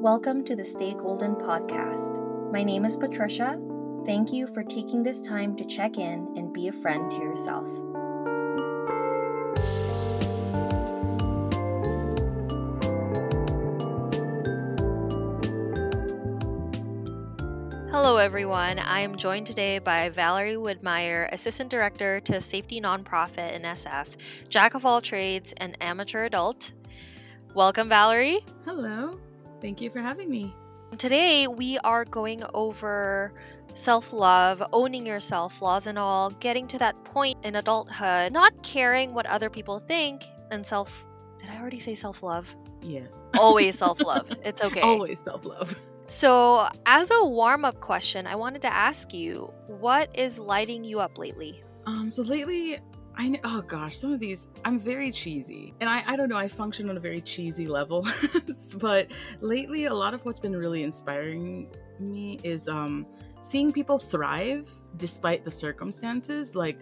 Welcome to the Stay Golden podcast. My name is Patricia. Thank you for taking this time to check in and be a friend to yourself. Hello, everyone. I am joined today by Valerie Widmaier, Assistant Director to Safety Nonprofit in SF, Jack of all trades, and amateur adult. Welcome, Valerie. Hello. Thank you for having me. Today, we are going over self love, owning yourself, flaws and all, getting to that point in adulthood, not caring what other people think, and self. Did I already say self love? Yes. Always self love. It's okay. Always self love. So, as a warm up question, I wanted to ask you what is lighting you up lately? Um, so lately, I know, oh gosh, some of these, I'm very cheesy. And I, I don't know, I function on a very cheesy level. but lately, a lot of what's been really inspiring me is um, seeing people thrive despite the circumstances. Like,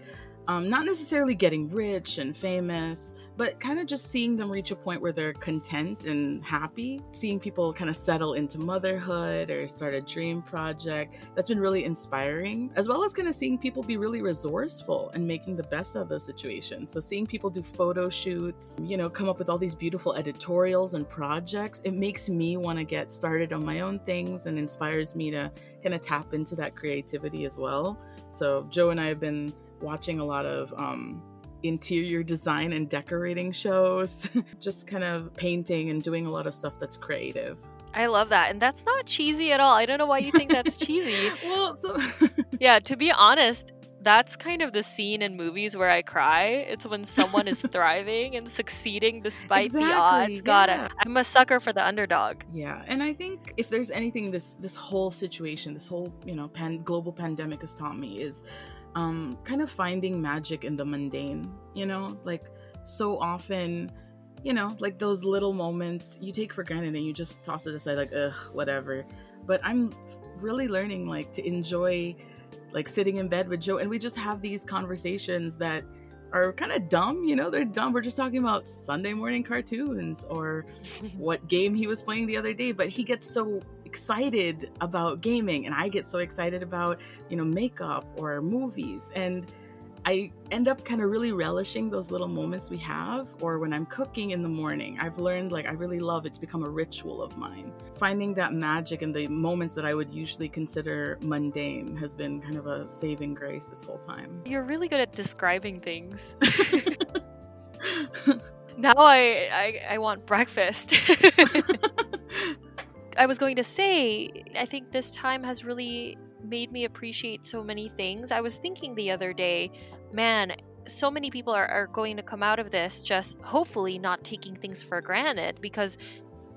um, not necessarily getting rich and famous, but kind of just seeing them reach a point where they're content and happy. Seeing people kind of settle into motherhood or start a dream project. That's been really inspiring, as well as kind of seeing people be really resourceful and making the best of those situations. So, seeing people do photo shoots, you know, come up with all these beautiful editorials and projects, it makes me want to get started on my own things and inspires me to kind of tap into that creativity as well. So, Joe and I have been watching a lot of um, interior design and decorating shows, just kind of painting and doing a lot of stuff that's creative. I love that. And that's not cheesy at all. I don't know why you think that's cheesy. well, so yeah, to be honest, that's kind of the scene in movies where I cry. It's when someone is thriving and succeeding despite exactly, the odds. Got yeah. it. I'm a sucker for the underdog. Yeah, and I think if there's anything this this whole situation, this whole you know pan, global pandemic has taught me is um, kind of finding magic in the mundane, you know, like so often, you know, like those little moments you take for granted and you just toss it aside, like, ugh, whatever. But I'm really learning, like, to enjoy, like, sitting in bed with Joe, and we just have these conversations that are kind of dumb, you know, they're dumb. We're just talking about Sunday morning cartoons or what game he was playing the other day, but he gets so excited about gaming and I get so excited about, you know, makeup or movies. And I end up kind of really relishing those little moments we have, or when I'm cooking in the morning. I've learned like I really love it's become a ritual of mine. Finding that magic in the moments that I would usually consider mundane has been kind of a saving grace this whole time. You're really good at describing things. now I, I I want breakfast. I was going to say, I think this time has really made me appreciate so many things. I was thinking the other day, man, so many people are, are going to come out of this just hopefully not taking things for granted because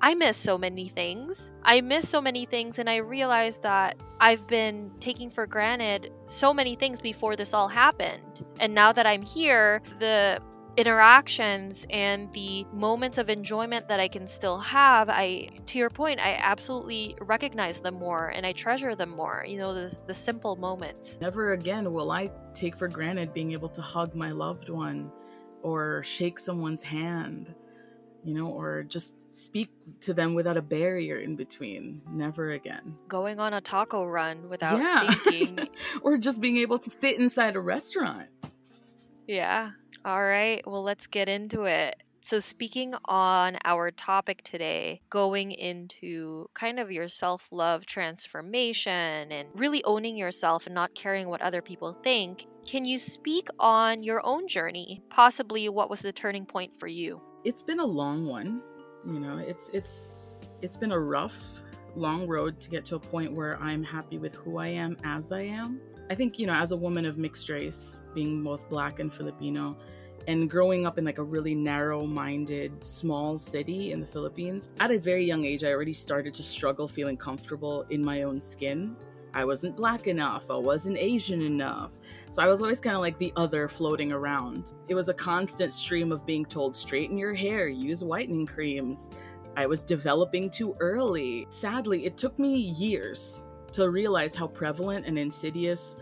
I miss so many things. I miss so many things, and I realized that I've been taking for granted so many things before this all happened. And now that I'm here, the interactions and the moments of enjoyment that I can still have, I to your point, I absolutely recognize them more and I treasure them more. You know, the the simple moments. Never again will I take for granted being able to hug my loved one or shake someone's hand. You know, or just speak to them without a barrier in between. Never again. Going on a taco run without yeah. thinking. or just being able to sit inside a restaurant. Yeah. All right, well, let's get into it. So, speaking on our topic today, going into kind of your self love transformation and really owning yourself and not caring what other people think, can you speak on your own journey? Possibly what was the turning point for you? It's been a long one. You know, it's it's it's been a rough, long road to get to a point where I'm happy with who I am as I am. I think, you know, as a woman of mixed race, being both black and Filipino, and growing up in like a really narrow minded small city in the Philippines, at a very young age, I already started to struggle feeling comfortable in my own skin. I wasn't black enough, I wasn't Asian enough. So I was always kind of like the other floating around. It was a constant stream of being told, straighten your hair, use whitening creams. I was developing too early. Sadly, it took me years to realize how prevalent and insidious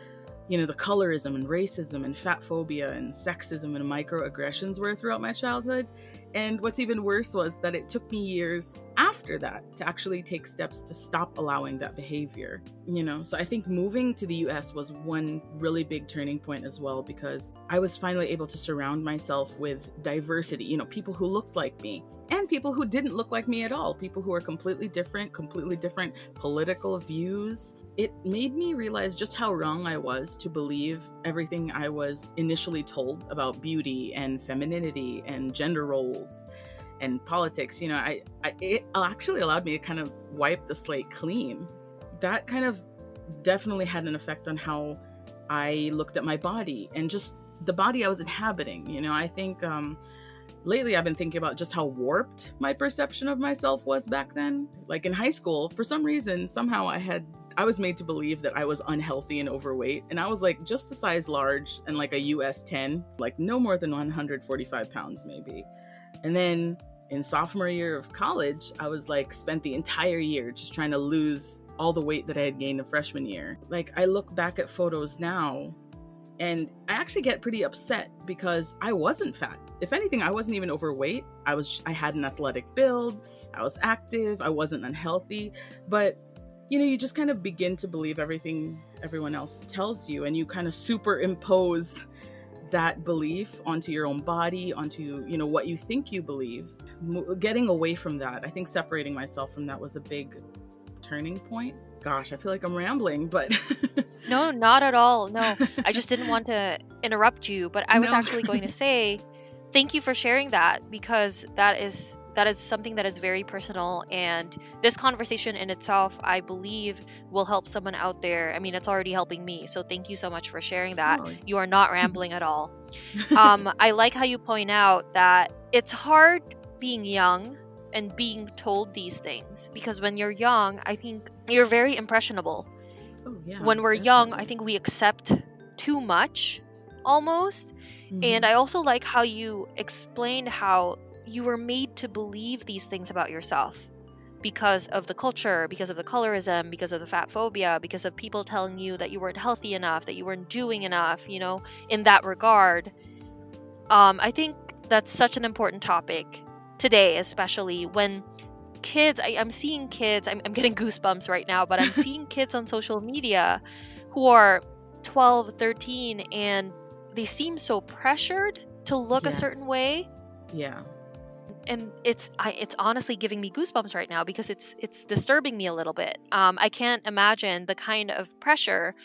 you know, the colorism and racism and fat phobia and sexism and microaggressions were throughout my childhood. And what's even worse was that it took me years after that to actually take steps to stop allowing that behavior. You know, so I think moving to the US was one really big turning point as well because I was finally able to surround myself with diversity, you know, people who looked like me and people who didn't look like me at all, people who are completely different, completely different political views. It made me realize just how wrong I was to believe everything I was initially told about beauty and femininity and gender roles and politics. You know, I, I it actually allowed me to kind of wipe the slate clean. That kind of definitely had an effect on how I looked at my body and just the body I was inhabiting. You know, I think um, lately I've been thinking about just how warped my perception of myself was back then. Like in high school, for some reason, somehow I had I was made to believe that I was unhealthy and overweight, and I was like just a size large and like a US 10, like no more than 145 pounds maybe. And then in sophomore year of college, I was like spent the entire year just trying to lose all the weight that I had gained in freshman year. Like I look back at photos now and I actually get pretty upset because I wasn't fat. If anything, I wasn't even overweight. I was I had an athletic build, I was active, I wasn't unhealthy, but you know, you just kind of begin to believe everything everyone else tells you and you kind of superimpose that belief onto your own body, onto, you know, what you think you believe. Getting away from that, I think separating myself from that was a big turning point. Gosh, I feel like I'm rambling, but No, not at all. No. I just didn't want to interrupt you, but I was no. actually going to say thank you for sharing that because that is that is something that is very personal and this conversation in itself i believe will help someone out there i mean it's already helping me so thank you so much for sharing that oh. you are not rambling at all um, i like how you point out that it's hard being young and being told these things because when you're young i think you're very impressionable oh, yeah, when we're definitely. young i think we accept too much almost mm-hmm. and i also like how you explained how you were made to believe these things about yourself because of the culture, because of the colorism, because of the fat phobia, because of people telling you that you weren't healthy enough, that you weren't doing enough, you know, in that regard. Um, I think that's such an important topic today, especially when kids, I, am seeing kids, I'm, I'm getting goosebumps right now, but I'm seeing kids on social media who are 12, 13, and they seem so pressured to look yes. a certain way. Yeah and it's I, it's honestly giving me goosebumps right now because it's it's disturbing me a little bit. Um, I can't imagine the kind of pressure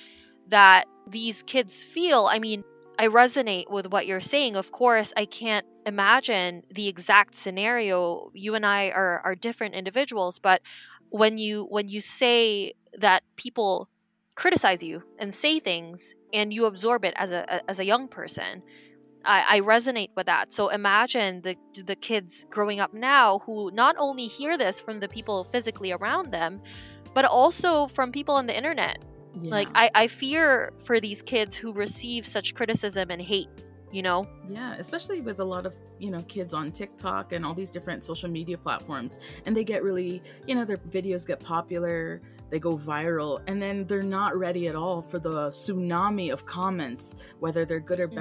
that these kids feel. I mean, I resonate with what you're saying. Of course, I can't imagine the exact scenario. You and I are are different individuals, but when you when you say that people criticize you and say things and you absorb it as a as a young person I, I resonate with that. So imagine the the kids growing up now who not only hear this from the people physically around them, but also from people on the internet. Yeah. Like I, I fear for these kids who receive such criticism and hate you know yeah especially with a lot of you know kids on tiktok and all these different social media platforms and they get really you know their videos get popular they go viral and then they're not ready at all for the tsunami of comments whether they're good or mm-hmm.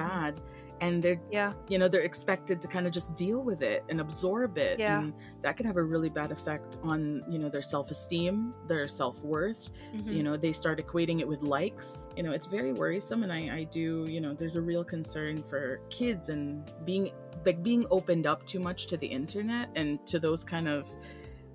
And they're yeah you know they're expected to kind of just deal with it and absorb it yeah. and that can have a really bad effect on you know their self-esteem their self-worth mm-hmm. you know they start equating it with likes you know it's very worrisome and I, I do you know there's a real concern for kids and being like being opened up too much to the internet and to those kind of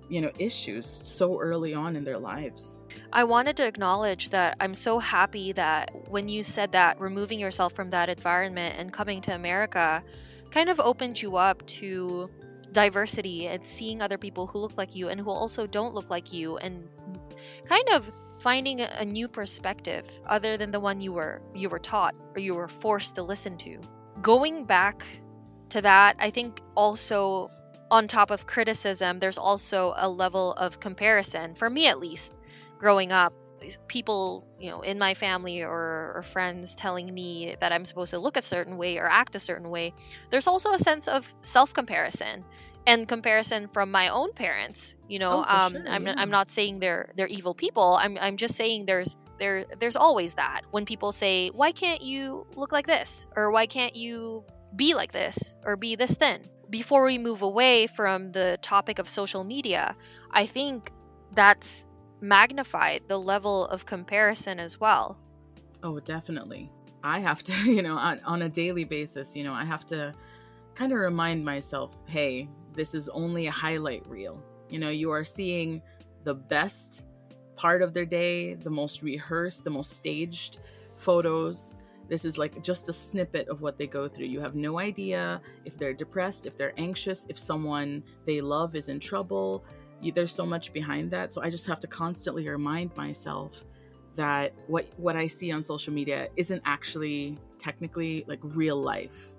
you know issues so early on in their lives. I wanted to acknowledge that i'm so happy that when you said that removing yourself from that environment and coming to america kind of opened you up to diversity and seeing other people who look like you and who also don't look like you and kind of finding a new perspective other than the one you were you were taught or you were forced to listen to. Going back to that i think also on top of criticism, there's also a level of comparison, for me at least, growing up. People, you know, in my family or, or, friends telling me that I'm supposed to look a certain way or act a certain way. There's also a sense of self comparison and comparison from my own parents. You know, oh, um, sure, I'm. I'm not saying they're they're evil people. I'm I'm just saying there's there there's always that when people say, "Why can't you look like this?" or "Why can't you be like this or be this thin before we move away from the topic of social media, I think that's magnified the level of comparison as well. Oh, definitely. I have to, you know, on, on a daily basis, you know, I have to kind of remind myself, hey, this is only a highlight reel. You know, you are seeing the best part of their day, the most rehearsed, the most staged photos. This is like just a snippet of what they go through. You have no idea if they're depressed, if they're anxious, if someone they love is in trouble. You, there's so much behind that. So I just have to constantly remind myself that what what I see on social media isn't actually technically like real life.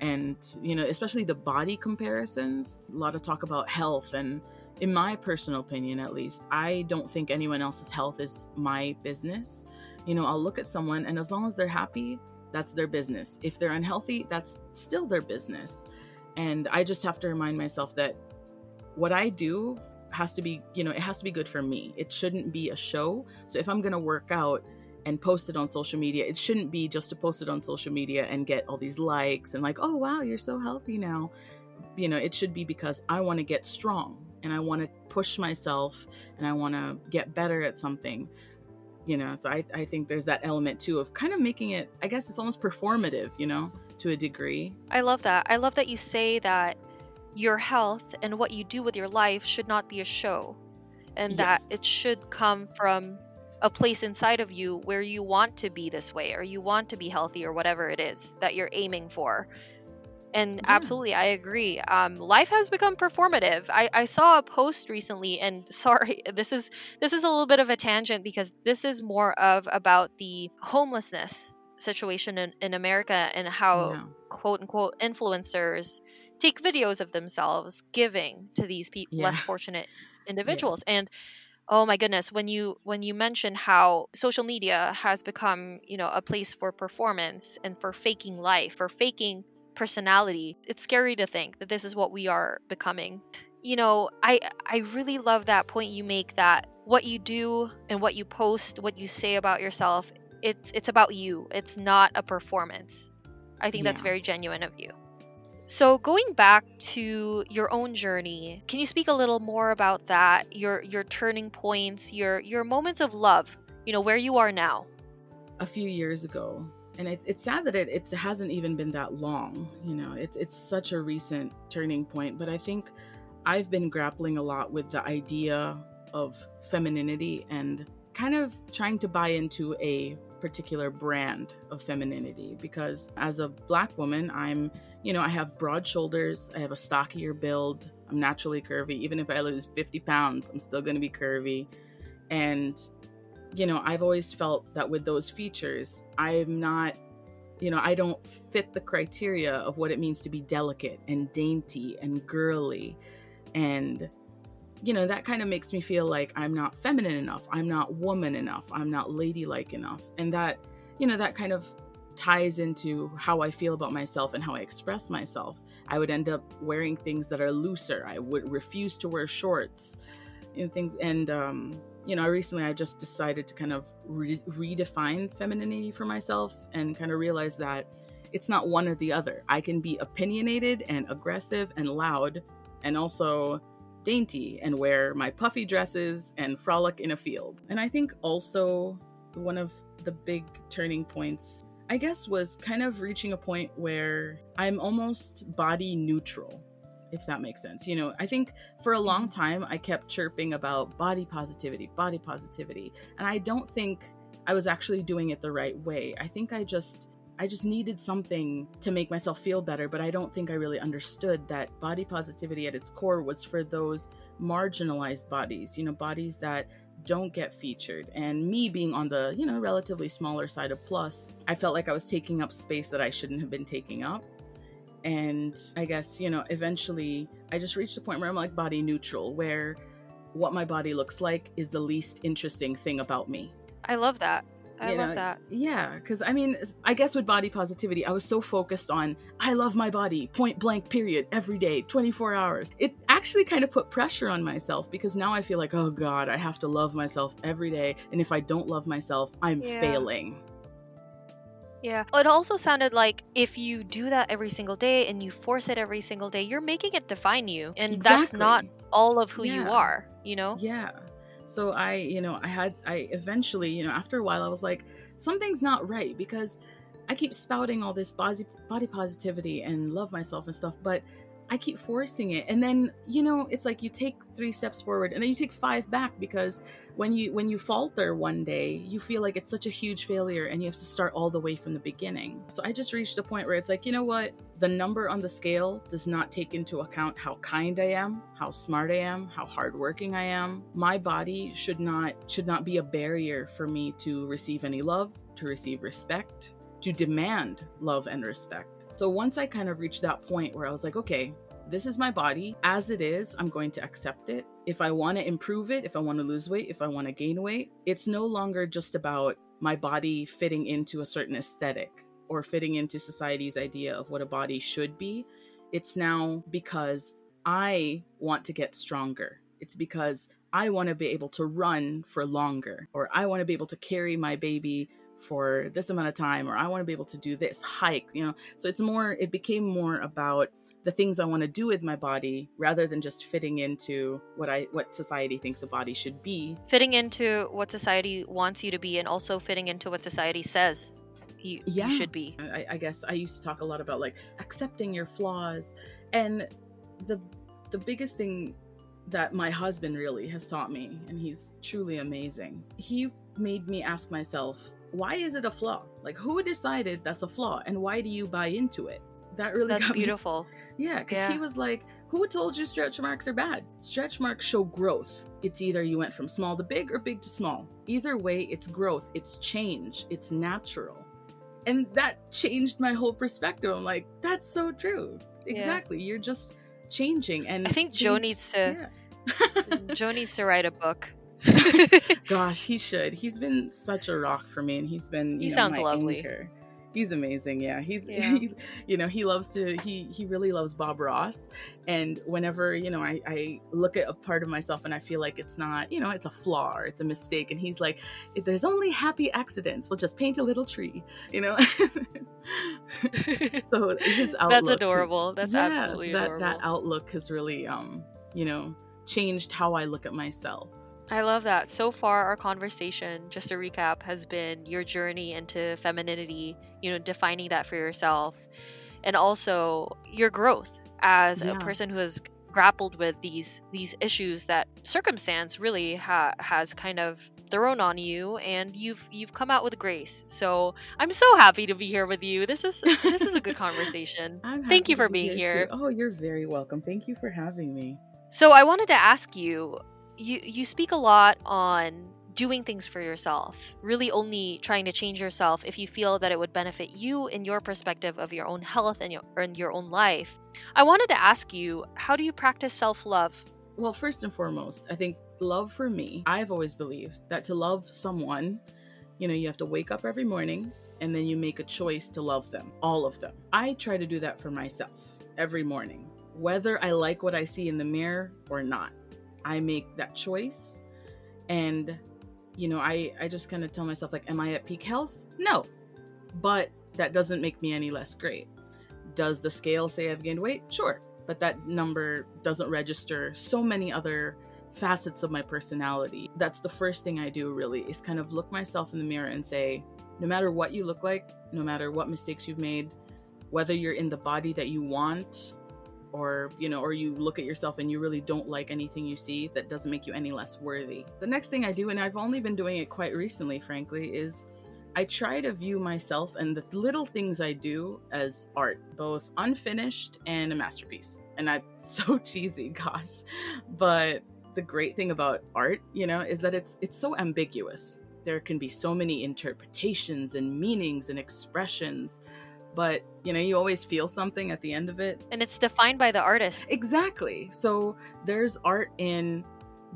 And you know, especially the body comparisons, a lot of talk about health and in my personal opinion at least, I don't think anyone else's health is my business. You know, I'll look at someone and as long as they're happy, that's their business. If they're unhealthy, that's still their business. And I just have to remind myself that what I do has to be, you know, it has to be good for me. It shouldn't be a show. So if I'm going to work out and post it on social media, it shouldn't be just to post it on social media and get all these likes and like, oh, wow, you're so healthy now. You know, it should be because I want to get strong and I want to push myself and I want to get better at something. You know, so I, I think there's that element too of kind of making it, I guess it's almost performative, you know, to a degree. I love that. I love that you say that your health and what you do with your life should not be a show and yes. that it should come from a place inside of you where you want to be this way or you want to be healthy or whatever it is that you're aiming for and yeah. absolutely i agree um, life has become performative I, I saw a post recently and sorry this is this is a little bit of a tangent because this is more of about the homelessness situation in, in america and how yeah. quote unquote influencers take videos of themselves giving to these people yeah. less fortunate individuals yes. and oh my goodness when you when you mention how social media has become you know a place for performance and for faking life for faking personality it's scary to think that this is what we are becoming you know i i really love that point you make that what you do and what you post what you say about yourself it's it's about you it's not a performance i think yeah. that's very genuine of you so going back to your own journey, can you speak a little more about that? Your your turning points, your your moments of love, you know, where you are now. A few years ago, and it's, it's sad that it, it hasn't even been that long you know it's it's such a recent turning point but i think i've been grappling a lot with the idea of femininity and kind of trying to buy into a particular brand of femininity because as a black woman i'm you know, I have broad shoulders, I have a stockier build, I'm naturally curvy. Even if I lose 50 pounds, I'm still going to be curvy. And, you know, I've always felt that with those features, I'm not, you know, I don't fit the criteria of what it means to be delicate and dainty and girly. And, you know, that kind of makes me feel like I'm not feminine enough. I'm not woman enough. I'm not ladylike enough. And that, you know, that kind of ties into how I feel about myself and how I express myself. I would end up wearing things that are looser. I would refuse to wear shorts and things. And, um, you know, recently I just decided to kind of re- redefine femininity for myself and kind of realize that it's not one or the other. I can be opinionated and aggressive and loud and also dainty and wear my puffy dresses and frolic in a field. And I think also one of the big turning points I guess, was kind of reaching a point where I'm almost body neutral, if that makes sense. You know, I think for a long time I kept chirping about body positivity, body positivity, and I don't think I was actually doing it the right way. I think I just I just needed something to make myself feel better, but I don't think I really understood that body positivity at its core was for those marginalized bodies, you know, bodies that don't get featured. And me being on the, you know, relatively smaller side of plus, I felt like I was taking up space that I shouldn't have been taking up. And I guess, you know, eventually I just reached a point where I'm like body neutral, where what my body looks like is the least interesting thing about me. I love that. I you love know, that. Yeah, because I mean, I guess with body positivity, I was so focused on I love my body, point blank, period, every day, 24 hours. It actually kind of put pressure on myself because now I feel like, oh God, I have to love myself every day. And if I don't love myself, I'm yeah. failing. Yeah. It also sounded like if you do that every single day and you force it every single day, you're making it define you. And that's not all of who you are, you know? Yeah. So I, you know, I had, I eventually, you know, after a while, I was like, something's not right because I keep spouting all this body, body positivity and love myself and stuff, but I keep forcing it. And then, you know, it's like you take three steps forward and then you take five back because when you when you falter one day, you feel like it's such a huge failure and you have to start all the way from the beginning. So I just reached a point where it's like, you know what? The number on the scale does not take into account how kind I am, how smart I am, how hardworking I am. My body should not should not be a barrier for me to receive any love, to receive respect, to demand love and respect. So once I kind of reached that point where I was like, okay, this is my body as it is, I'm going to accept it. If I want to improve it, if I want to lose weight, if I want to gain weight, it's no longer just about my body fitting into a certain aesthetic or fitting into society's idea of what a body should be. It's now because I want to get stronger. It's because I want to be able to run for longer, or I want to be able to carry my baby for this amount of time, or I want to be able to do this hike, you know. So it's more, it became more about the things I want to do with my body rather than just fitting into what I what society thinks a body should be. Fitting into what society wants you to be and also fitting into what society says you, Yeah. you should be. I, I guess I used to talk a lot about like accepting your flaws, and the the biggest thing that my husband really has taught me, and he's truly amazing. He made me ask myself, why is it a flaw? Like, who decided that's a flaw, and why do you buy into it? That really That's got me beautiful. Yeah, because Yeah. he was like, Who told you stretch marks are bad? Stretch marks show growth. It's either you went from small to big or big to small. Either way, it's growth, it's change, it's natural. And that changed my whole perspective. I'm like, That's so true. Yeah. Exactly. You're just changing. And I think Joe needs to- Yeah. Joe needs to write a book. Gosh, he should. He's been such a rock for me, and he's been. He you know, sounds lovely. anchor. He's amazing. Yeah, he's. Yeah. He, you know, he loves to. He he really loves Bob Ross, and whenever you know, I I look at a part of myself and I feel like it's not, you know, it's a flaw or it's a mistake, and he's like, "If "There's only happy accidents. We'll just paint a little tree," you know. so his outlook. That's adorable. That's yeah, absolutely that, adorable. That outlook has really, um, you know, changed how I look at myself. I love that. So far, our conversation, just to recap, has been your journey into femininity, you know, defining that for yourself, and also your growth as Yeah. a person who has grappled with these these issues that circumstance really ha- has kind of thrown on you and you've you've come out with grace so i'm so happy to be here with you this is this is a good conversation Thank you for be being too. here. Oh, you're very welcome. Thank you for having me. So I wanted to ask you, you you speak a lot on doing things for yourself, really only trying to change yourself if you feel that it would benefit you in your perspective of your own health and your and your own life. I wanted to ask you, how do you practice self-love? Well, first and foremost, I think love for me, I've always believed that to love someone, you know, you have to wake up every morning and then you make a choice to love them, all of them. I try to do that for myself every morning, whether I like what I see in the mirror or not. I make that choice and you know, I I just kind of tell myself like am I at peak health? No. But that doesn't make me any less great. Does the scale say I've gained weight? Sure. But that number doesn't register so many other facets of my personality. That's the first thing I do really is kind of look myself in the mirror and say, no matter what you look like, no matter what mistakes you've made, whether you're in the body that you want or you know or you look at yourself and you really don't like anything you see that doesn't make you any less worthy. The next thing i do and i've only been doing it quite recently frankly is i try to view myself and the little things i do as art both unfinished and a masterpiece. And that's so cheesy gosh. But the great thing about art you know is that it's it's so ambiguous. There can be so many interpretations and meanings and expressions but you know you always feel something at the end of it. And it's defined by the artist. exactly. So there's art in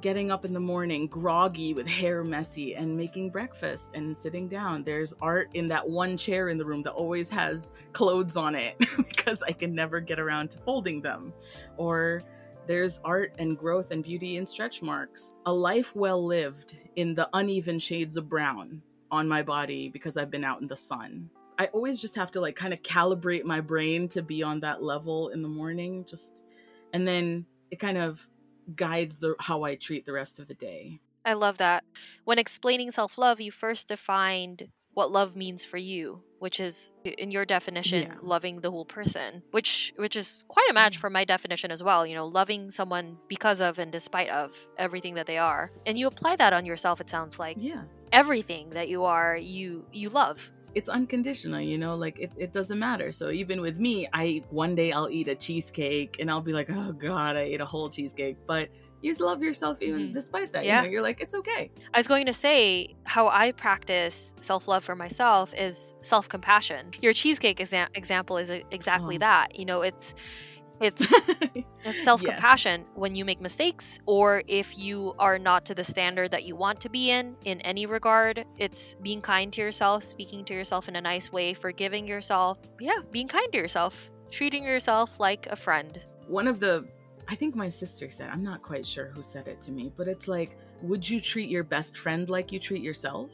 getting up in the morning groggy with hair messy and making breakfast and sitting down. There's art in that one chair in the room that always has clothes on it because i can never get around to folding them. Or there's art and growth and beauty in stretch marks. A life well lived in the uneven shades of brown on my body because i've been out in the sun I always just have to like kind of calibrate my brain to be on that level in the morning just and then it kind of guides the how I treat the rest of the day. I love that. When explaining self love, you first defined what love means for you, which is in your definition, Yeah. loving the whole person, which which is quite a match Mhm. for my definition as well. You know, loving someone because of and despite of everything that they are, and you apply that on yourself. It sounds like Yeah. everything that you are, you you love. It's unconditional, you know, like it, it doesn't matter. So even with me, I one day I'll eat a cheesecake and I'll be like, oh God, I ate a whole cheesecake. But you just love yourself even Mhm. despite that. Yeah. You know, you're like, it's okay. I was going to say how I practice self love for myself is self compassion. Your cheesecake exa- example is exactly Oh. that. You know, it's it's It's self compassion when you make mistakes or if you are not to the standard that you want to be in, in any regard. It's being kind to yourself, speaking to yourself in a nice way, forgiving yourself. Yeah, being kind to yourself, treating yourself like a friend. one of the I think my sister said, I'm not quite sure who said it to me, but it's like, would you treat your best friend like you treat yourself?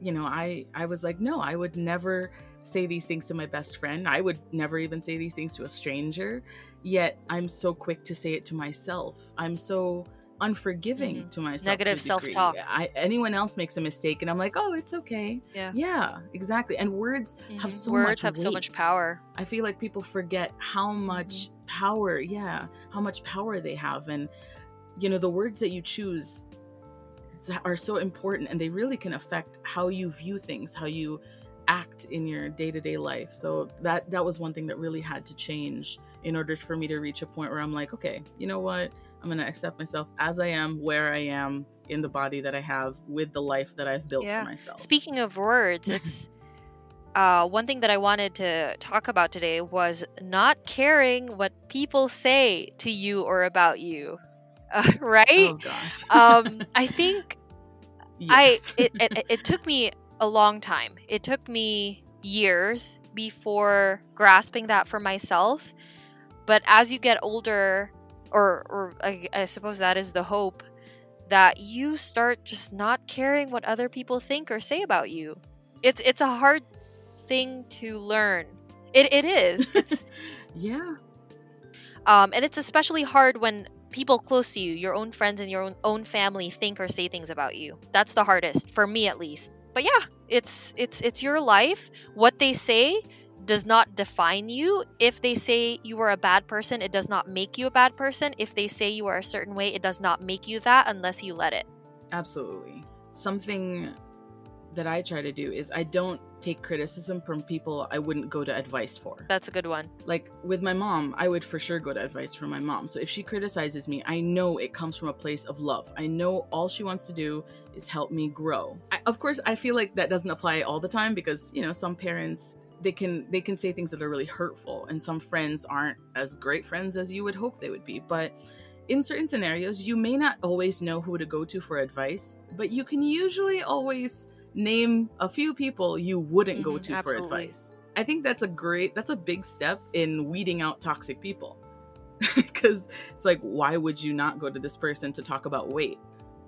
You know, I I was like, no, I would never say these things to my best friend. I would never even say these things to a stranger. Yet I'm so quick to say it to myself. I'm so unforgiving Mhm. to myself. Negative to self-talk. I, anyone else makes a mistake, and I'm like, oh, it's okay. Yeah. Yeah, exactly. And words have Mhm. so Words much have so much power. I feel like people forget how much power, yeah, how much power they have. And, you know, the words that you choose are so important and they really can affect how you view things, how you act in your day-to-day life. So that that was one thing that really had to change in order for me to reach a point where I'm like, okay, you know what? I'm going to accept myself as I am, where I am in the body that I have with the life that I've built Yeah. for myself. Speaking of words, it's uh, one thing that I wanted to talk about today was not caring what people say to you or about you. Uh, right? oh gosh. um, I think Yes. I it, it it took me a long time. It took me years before grasping that for myself. But as you get older, or or I, I suppose that is the hope that you start just not caring what other people think or say about you. It's it's a hard thing to learn. It it is. It's yeah. um, and it's especially hard when people close to you, your own friends and your own, own family, think or say things about you. That's the hardest for me, at least. But yeah, it's it's it's your life. What they say does not define you. If they say you are a bad person, it does not make you a bad person. If they say you are a certain way, it does not make you that unless you let it. Absolutely. Something that I try to do is I don't take criticism from people I wouldn't go to advice for. That's a good one. Like with my mom, I would for sure go to advice from my mom. So if she criticizes me, I know it comes from a place of love. I know all she wants to do is help me grow. I, of course, I feel like that doesn't apply all the time because, you know, some parents they can they can say things that are really hurtful and some friends aren't as great friends as you would hope they would be. But in certain scenarios, you may not always know who to go to for advice, but you can usually always name a few people you wouldn't go Mhm, to for advice. I think that's a great that's a big step in weeding out toxic people. Cuz it's like why would you not go to this person to talk about weight?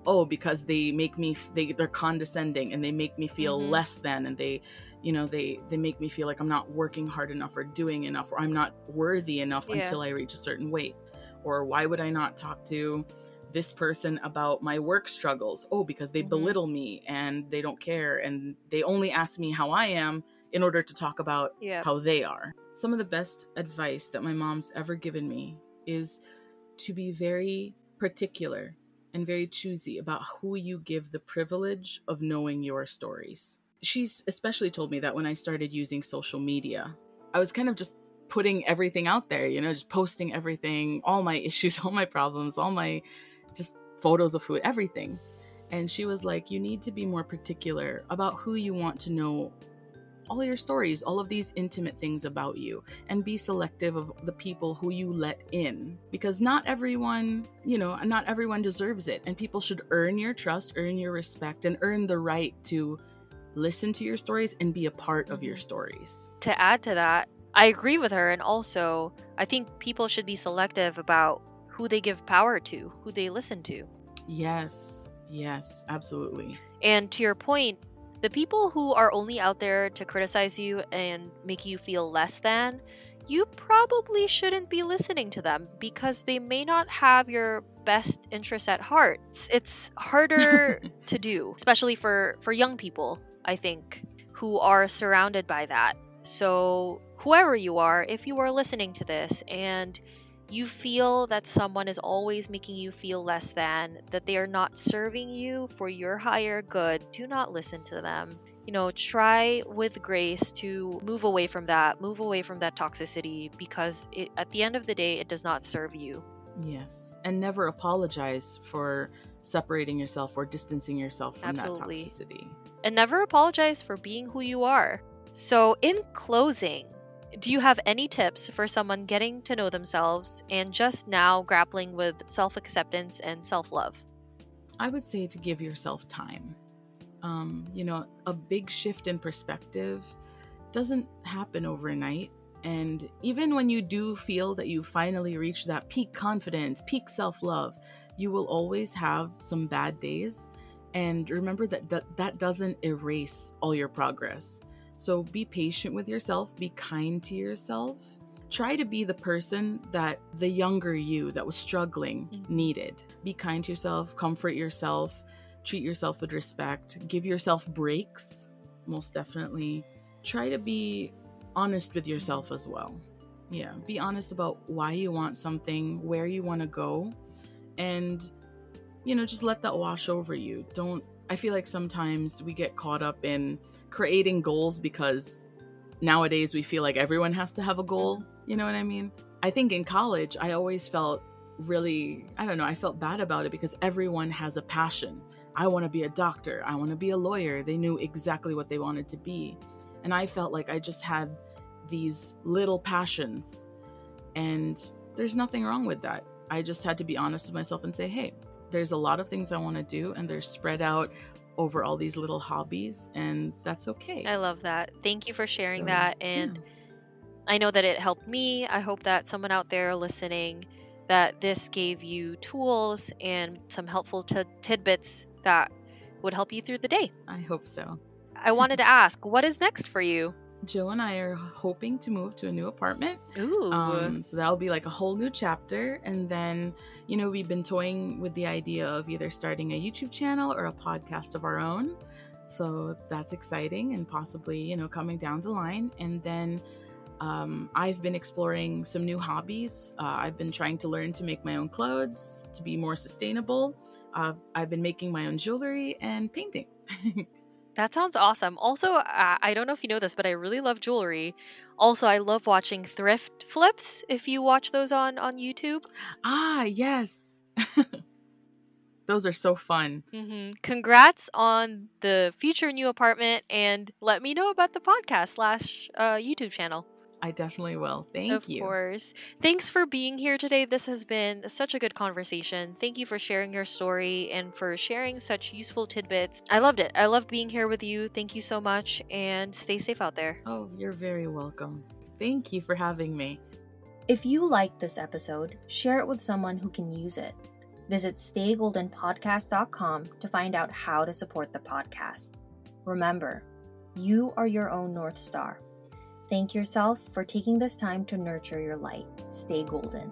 Oh, because they make me, they, they're condescending and they make me feel Mhm. less than and they you know they they make me feel like I'm not working hard enough or doing enough or I'm not worthy enough Yeah. until I reach a certain weight. Or why would I not talk to this person about my work struggles? Oh, because they Mhm. belittle me and they don't care and they only ask me how I am in order to talk about Yeah. how they are. Some of the best advice that my mom's ever given me is to be very particular and very choosy about who you give the privilege of knowing your stories. She's especially told me that when I started using social media, I was kind of just putting everything out there, you know, just posting everything, all my issues, all my problems, all my just photos of food, everything. And she was like, You need to be more particular about who you want to know all your stories, all of these intimate things about you, and be selective of the people who you let in. Because not everyone, you know, not everyone deserves it. And people should earn your trust, earn your respect, and earn the right to listen to your stories and be a part of your stories. to add to that, I agree with her. And also, I think people should be selective about who they give power to, who they listen to. Yes, yes, absolutely. And to your point, The people who are only out there to criticize you and make you feel less than, you probably shouldn't be listening to them because they may not have your best interests at heart. It's, it's harder to do, especially for for young people, I think, who are surrounded by that. So, whoever you are, if you are listening to this and you feel that someone is always making you feel less than, that they are not serving you for your higher good, do not listen to them you know, try with grace to move away from that, move away from that toxicity because it, at the end of the day, it does not serve you. Yes. And never apologize for separating yourself or distancing yourself from Absolutely. that toxicity. And never apologize for being who you are. So, in closing, do you have any tips for someone getting to know themselves and just now grappling with self acceptance and self love? I would say to give yourself time um, you know, a big shift in perspective doesn't happen overnight. And even when you do feel that you finally reach that peak confidence, peak self love, you will always have some bad days. And remember that, that that doesn't erase all your progress. So be patient with yourself, be kind to yourself. Try to be the person that the younger you that was struggling mm-hmm. needed. Be kind to yourself, comfort yourself, treat yourself with respect, give yourself breaks, most definitely. Try to be honest with yourself as well. Yeah, be honest about why you want something, where you want to go, and you know, just let that wash over you. Don't I feel like sometimes we get caught up in creating goals because nowadays we feel like everyone has to have a goal, you know what I mean? I think in college I always felt really, I don't know, I felt bad about it because everyone has a passion. I want to be a doctor. I want to be a lawyer. They knew exactly what they wanted to be. And I felt like I just had these little passions. And there's nothing wrong with that. I just had to be honest with myself and say, hey, there's a lot of things I want to do, and they're spread out over all these little hobbies, and that's okay. I love that. Thank you for sharing so, that. And yeah. I know that it helped me. I hope that someone out there listening that this gave you tools and some helpful t- tidbits that would help you through the day. I hope so. I wanted to ask, what is next for you? Joe and I are hoping to move to a new apartment. Ooh. Um, so that'll be like a whole new chapter. And then, you know, we've been toying with the idea of either starting a YouTube channel or a podcast of our own. So that's exciting and possibly, you know, coming down the line. And then um, I've been exploring some new hobbies. Uh, I've been trying to learn to make my own clothes to be more sustainable. Uh, I've been making my own jewelry and painting. that sounds awesome. Also, uh, I don't know if you know this, but I really love jewelry. Also, I love watching thrift flips. If you watch those on on YouTube. Ah, yes. those are so fun. Mm-hmm. Congrats on the future new apartment, and let me know about the podcast slash uh, YouTube channel. I definitely will. Thank of you. Of course. Thanks for being here today. This has been such a good conversation. Thank you for sharing your story and for sharing such useful tidbits. I loved it. I loved being here with you. Thank you so much and stay safe out there. Oh, you're very welcome. Thank you for having me. If you liked this episode, share it with someone who can use it. Visit staygoldenpodcast.com to find out how to support the podcast. Remember, you are your own North Star. Thank yourself for taking this time to nurture your light. Stay golden.